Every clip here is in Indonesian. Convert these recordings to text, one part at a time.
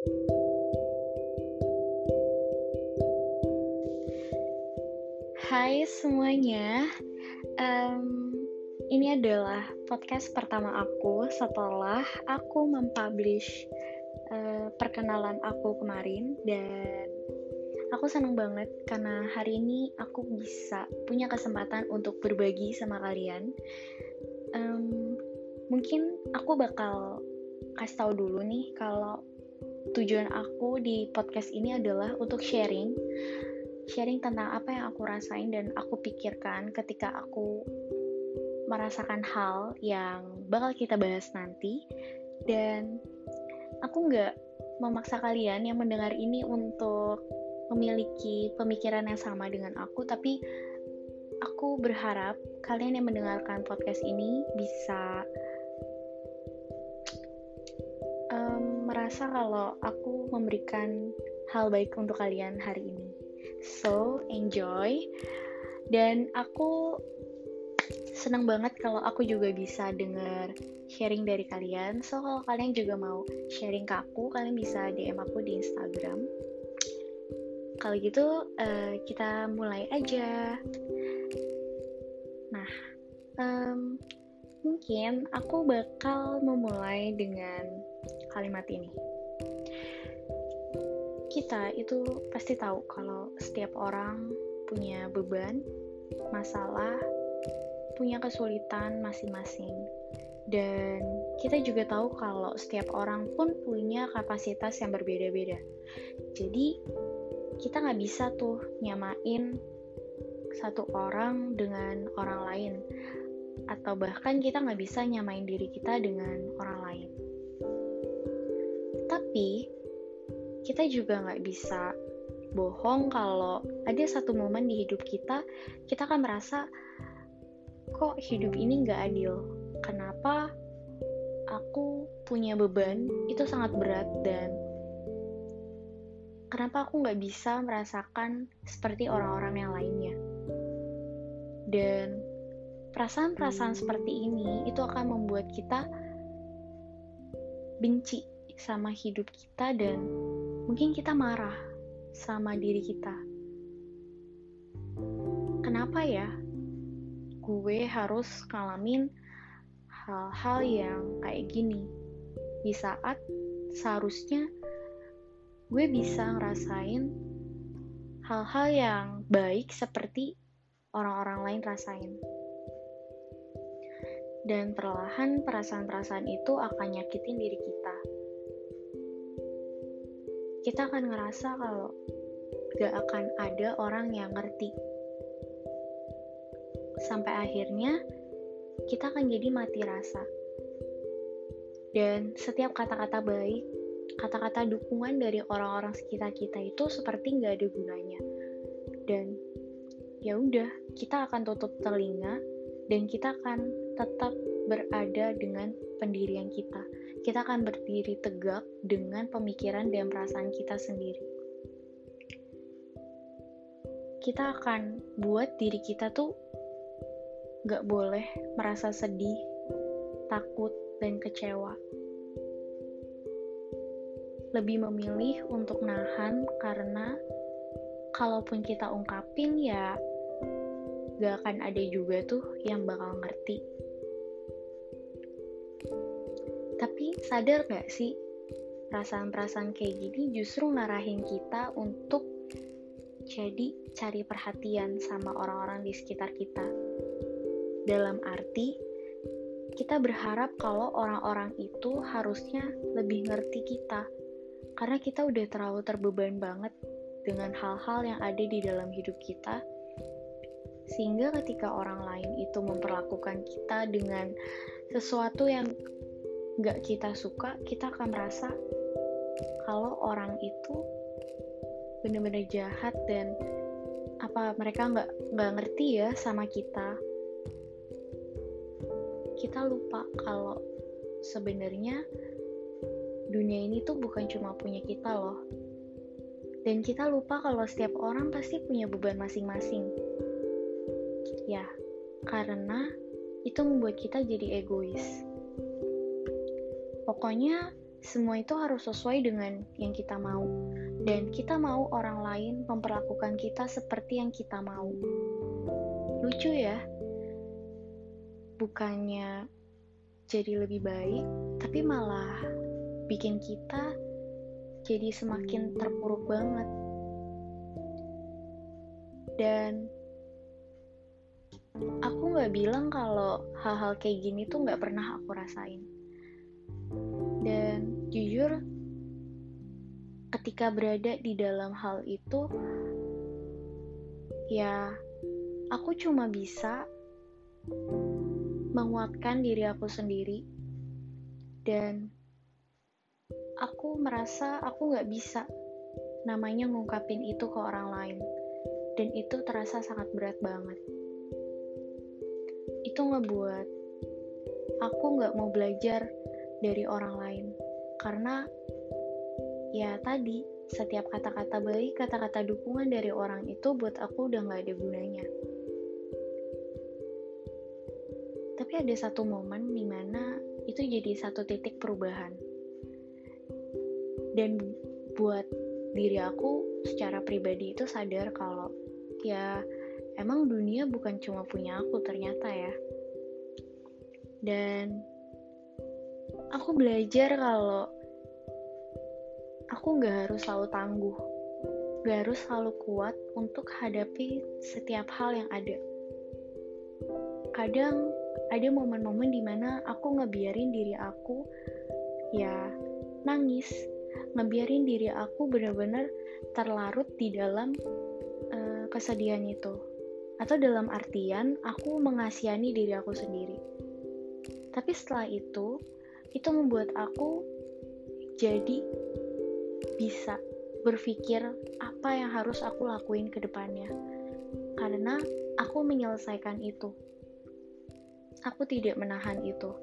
Hai semuanya, um, ini adalah podcast pertama aku setelah aku mempublish uh, perkenalan aku kemarin dan aku senang banget karena hari ini aku bisa punya kesempatan untuk berbagi sama kalian. Um, mungkin aku bakal kasih tahu dulu nih kalau tujuan aku di podcast ini adalah untuk sharing sharing tentang apa yang aku rasain dan aku pikirkan ketika aku merasakan hal yang bakal kita bahas nanti. Dan aku nggak memaksa kalian yang mendengar ini untuk memiliki pemikiran yang sama dengan aku tapi aku berharap kalian yang mendengarkan podcast ini bisa merasa kalau aku memberikan hal baik untuk kalian hari ini So, enjoy. Dan aku senang banget kalau aku juga bisa dengar sharing dari kalian. So, kalau kalian juga mau sharing ke aku, kalian bisa DM aku di Instagram. Kalau gitu, uh, kita mulai aja. Nah, um, mungkin aku bakal memulai dengan kalimat ini kita itu pasti tahu kalau setiap orang punya beban, masalah, punya kesulitan masing-masing. Dan kita juga tahu kalau setiap orang pun punya kapasitas yang berbeda-beda. Jadi kita nggak bisa tuh nyamain satu orang dengan orang lain. Atau bahkan kita nggak bisa nyamain diri kita dengan orang lain. Tapi kita juga nggak bisa bohong kalau ada satu momen di hidup kita, kita akan merasa kok hidup ini nggak adil. Kenapa aku punya beban itu sangat berat dan kenapa aku nggak bisa merasakan seperti orang-orang yang lainnya. Dan perasaan-perasaan seperti ini itu akan membuat kita benci sama hidup kita dan Mungkin kita marah sama diri kita. Kenapa ya gue harus ngalamin hal-hal yang kayak gini di saat seharusnya gue bisa ngerasain hal-hal yang baik seperti orang-orang lain rasain. Dan perlahan perasaan-perasaan itu akan nyakitin diri kita kita akan ngerasa kalau gak akan ada orang yang ngerti. Sampai akhirnya kita akan jadi mati rasa. Dan setiap kata-kata baik, kata-kata dukungan dari orang-orang sekitar kita itu seperti nggak ada gunanya. Dan ya udah, kita akan tutup telinga dan kita akan tetap berada dengan pendirian kita. Kita akan berdiri tegak dengan pemikiran dan perasaan kita sendiri. Kita akan buat diri kita tuh gak boleh merasa sedih, takut, dan kecewa. Lebih memilih untuk nahan karena kalaupun kita ungkapin ya gak akan ada juga tuh yang bakal ngerti sadar gak sih perasaan-perasaan kayak gini justru ngarahin kita untuk jadi cari perhatian sama orang-orang di sekitar kita. Dalam arti, kita berharap kalau orang-orang itu harusnya lebih ngerti kita. Karena kita udah terlalu terbeban banget dengan hal-hal yang ada di dalam hidup kita. Sehingga ketika orang lain itu memperlakukan kita dengan sesuatu yang gak kita suka, kita akan merasa kalau orang itu bener-bener jahat dan apa mereka nggak nggak ngerti ya sama kita. Kita lupa kalau sebenarnya dunia ini tuh bukan cuma punya kita loh. Dan kita lupa kalau setiap orang pasti punya beban masing-masing. Ya karena itu membuat kita jadi egois Pokoknya semua itu harus sesuai dengan yang kita mau, dan kita mau orang lain memperlakukan kita seperti yang kita mau. Lucu ya, bukannya jadi lebih baik, tapi malah bikin kita jadi semakin terpuruk banget. Dan aku nggak bilang kalau hal-hal kayak gini tuh nggak pernah aku rasain dan jujur ketika berada di dalam hal itu ya aku cuma bisa menguatkan diri aku sendiri. Dan aku merasa aku nggak bisa namanya ngungkapin itu ke orang lain. Dan itu terasa sangat berat banget. Itu ngebuat aku nggak mau belajar dari orang lain karena ya tadi setiap kata-kata baik, kata-kata dukungan dari orang itu buat aku udah gak ada gunanya. Tapi ada satu momen di mana itu jadi satu titik perubahan. Dan buat diri aku secara pribadi itu sadar kalau ya emang dunia bukan cuma punya aku ternyata ya. Dan aku belajar kalau aku nggak harus selalu tangguh, nggak harus selalu kuat untuk hadapi setiap hal yang ada. Kadang ada momen-momen di mana aku ngebiarin diri aku ya nangis, ngebiarin diri aku benar-benar terlarut di dalam uh, kesedihan itu. Atau dalam artian aku mengasihani diri aku sendiri. Tapi setelah itu, itu membuat aku jadi bisa berpikir apa yang harus aku lakuin ke depannya. Karena aku menyelesaikan itu. Aku tidak menahan itu.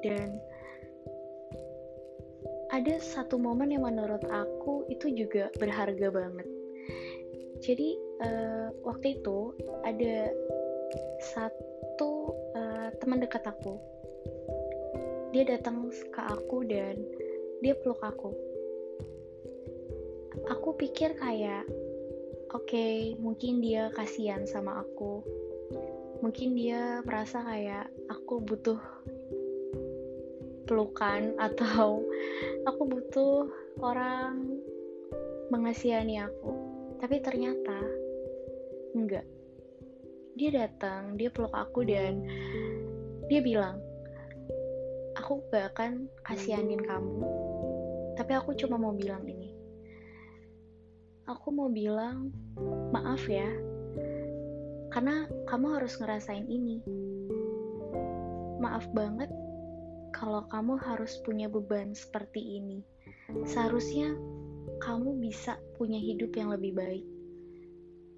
Dan ada satu momen yang menurut aku itu juga berharga banget. Jadi uh, waktu itu ada satu uh, teman dekat aku dia datang ke aku dan dia peluk aku. Aku pikir kayak oke okay, mungkin dia kasihan sama aku. Mungkin dia merasa kayak aku butuh pelukan atau aku butuh orang mengasihani aku. Tapi ternyata enggak. Dia datang dia peluk aku dan dia bilang aku gak akan kasihanin kamu. Tapi aku cuma mau bilang ini. Aku mau bilang maaf ya karena kamu harus ngerasain ini. Maaf banget kalau kamu harus punya beban seperti ini. Seharusnya kamu bisa punya hidup yang lebih baik.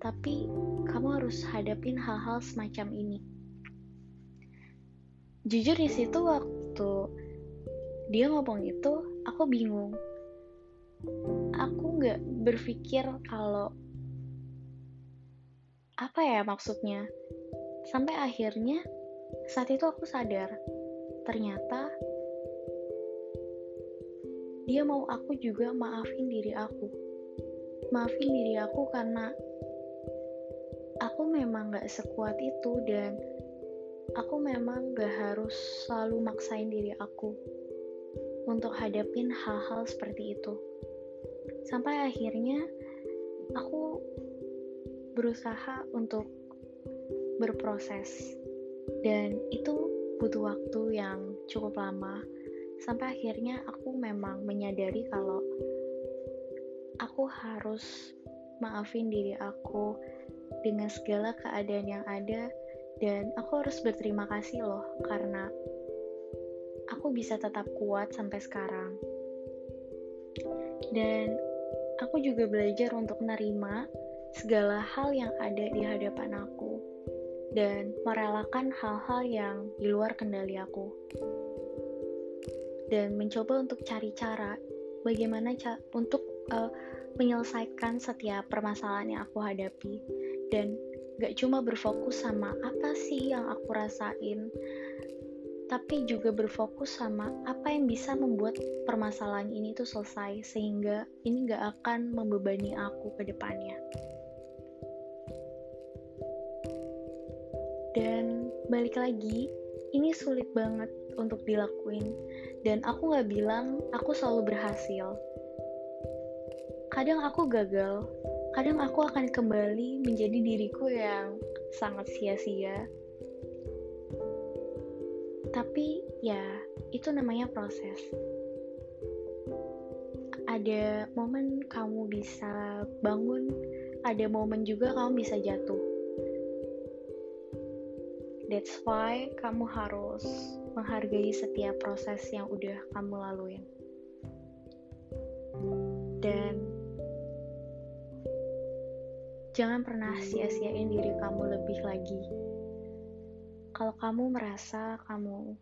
Tapi kamu harus hadapin hal-hal semacam ini jujur di situ waktu dia ngomong itu aku bingung. Aku nggak berpikir kalau apa ya maksudnya. Sampai akhirnya saat itu aku sadar ternyata dia mau aku juga maafin diri aku. Maafin diri aku karena aku memang gak sekuat itu dan aku memang gak harus selalu maksain diri aku untuk hadapin hal-hal seperti itu. Sampai akhirnya aku berusaha untuk berproses dan itu butuh waktu yang cukup lama sampai akhirnya aku memang menyadari kalau aku harus maafin diri aku dengan segala keadaan yang ada dan aku harus berterima kasih loh karena aku bisa tetap kuat sampai sekarang. Dan aku juga belajar untuk menerima segala hal yang ada di hadapan aku dan merelakan hal-hal yang di luar kendali aku. Dan mencoba untuk cari cara bagaimana ca untuk uh, menyelesaikan setiap permasalahan yang aku hadapi dan gak cuma berfokus sama apa sih yang aku rasain tapi juga berfokus sama apa yang bisa membuat permasalahan ini tuh selesai sehingga ini gak akan membebani aku ke depannya. Dan balik lagi, ini sulit banget untuk dilakuin dan aku gak bilang aku selalu berhasil. Kadang aku gagal, kadang aku akan kembali menjadi diriku yang sangat sia-sia. Tapi ya itu namanya proses. Ada momen kamu bisa bangun ada momen juga kamu bisa jatuh. That's why kamu harus menghargai setiap proses yang udah kamu laluin. Dan jangan pernah sia-siain diri kamu lebih lagi. Kalau kamu merasa kamu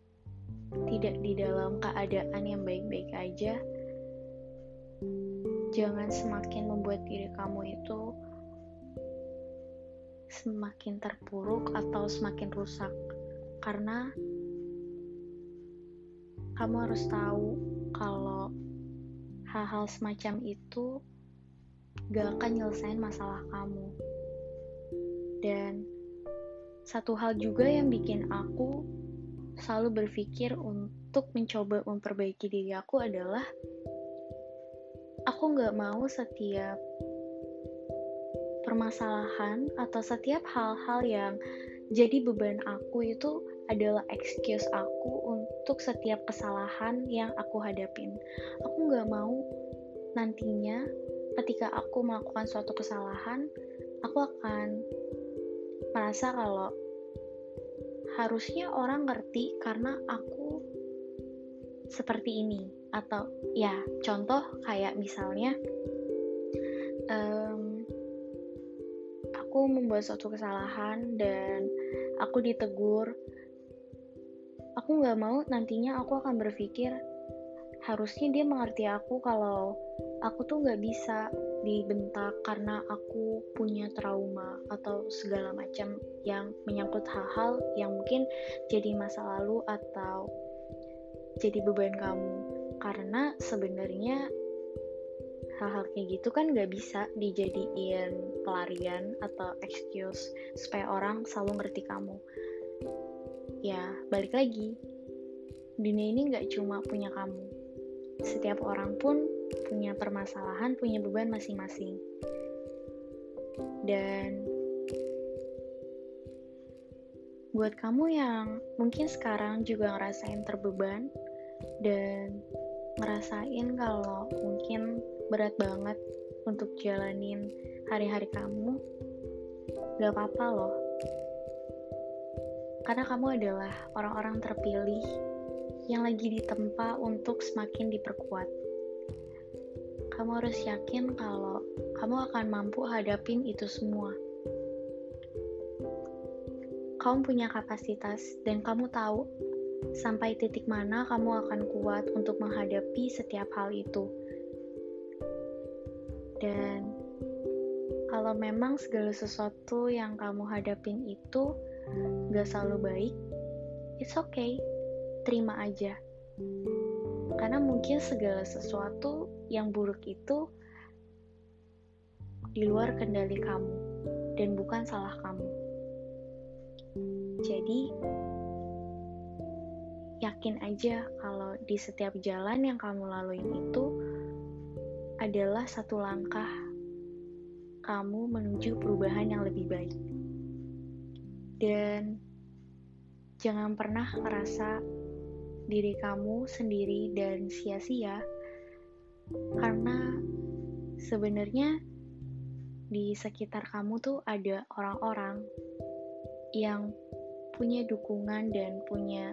tidak di dalam keadaan yang baik-baik aja, jangan semakin membuat diri kamu itu semakin terpuruk atau semakin rusak, karena kamu harus tahu kalau hal-hal semacam itu gak akan nyelesain masalah kamu. Dan satu hal juga yang bikin aku selalu berpikir untuk mencoba memperbaiki diri aku adalah aku nggak mau setiap permasalahan atau setiap hal-hal yang jadi beban aku itu adalah excuse aku untuk setiap kesalahan yang aku hadapin. Aku nggak mau nantinya ketika aku melakukan suatu kesalahan, aku akan merasa kalau harusnya orang ngerti karena aku seperti ini. Atau ya contoh kayak misalnya um, aku membuat suatu kesalahan dan aku ditegur aku nggak mau nantinya aku akan berpikir harusnya dia mengerti aku kalau aku tuh nggak bisa dibentak karena aku punya trauma atau segala macam yang menyangkut hal-hal yang mungkin jadi masa lalu atau jadi beban kamu. Karena sebenarnya hal-hal kayak gitu kan gak bisa dijadiin pelarian atau excuse supaya orang selalu ngerti kamu. Ya balik lagi. Dunia ini gak cuma punya kamu. Setiap orang pun punya permasalahan, punya beban masing-masing. Dan buat kamu yang mungkin sekarang juga ngerasain terbeban dan ngerasain kalau mungkin berat banget untuk jalanin hari-hari kamu, gak apa-apa loh. Karena kamu adalah orang-orang terpilih yang lagi ditempa untuk semakin diperkuat kamu harus yakin kalau kamu akan mampu hadapin itu semua. Kamu punya kapasitas dan kamu tahu sampai titik mana kamu akan kuat untuk menghadapi setiap hal itu. Dan kalau memang segala sesuatu yang kamu hadapin itu gak selalu baik, it's okay, terima aja. Karena mungkin segala sesuatu yang buruk itu di luar kendali kamu dan bukan salah kamu. Jadi, yakin aja kalau di setiap jalan yang kamu lalui itu adalah satu langkah kamu menuju perubahan yang lebih baik. Dan jangan pernah ngerasa diri kamu sendiri dan sia-sia karena sebenarnya di sekitar kamu tuh ada orang-orang yang punya dukungan dan punya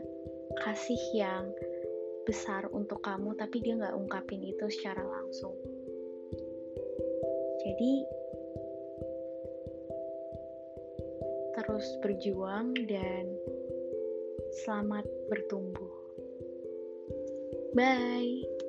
kasih yang besar untuk kamu tapi dia nggak ungkapin itu secara langsung. Jadi terus berjuang dan selamat bertumbuh. Bye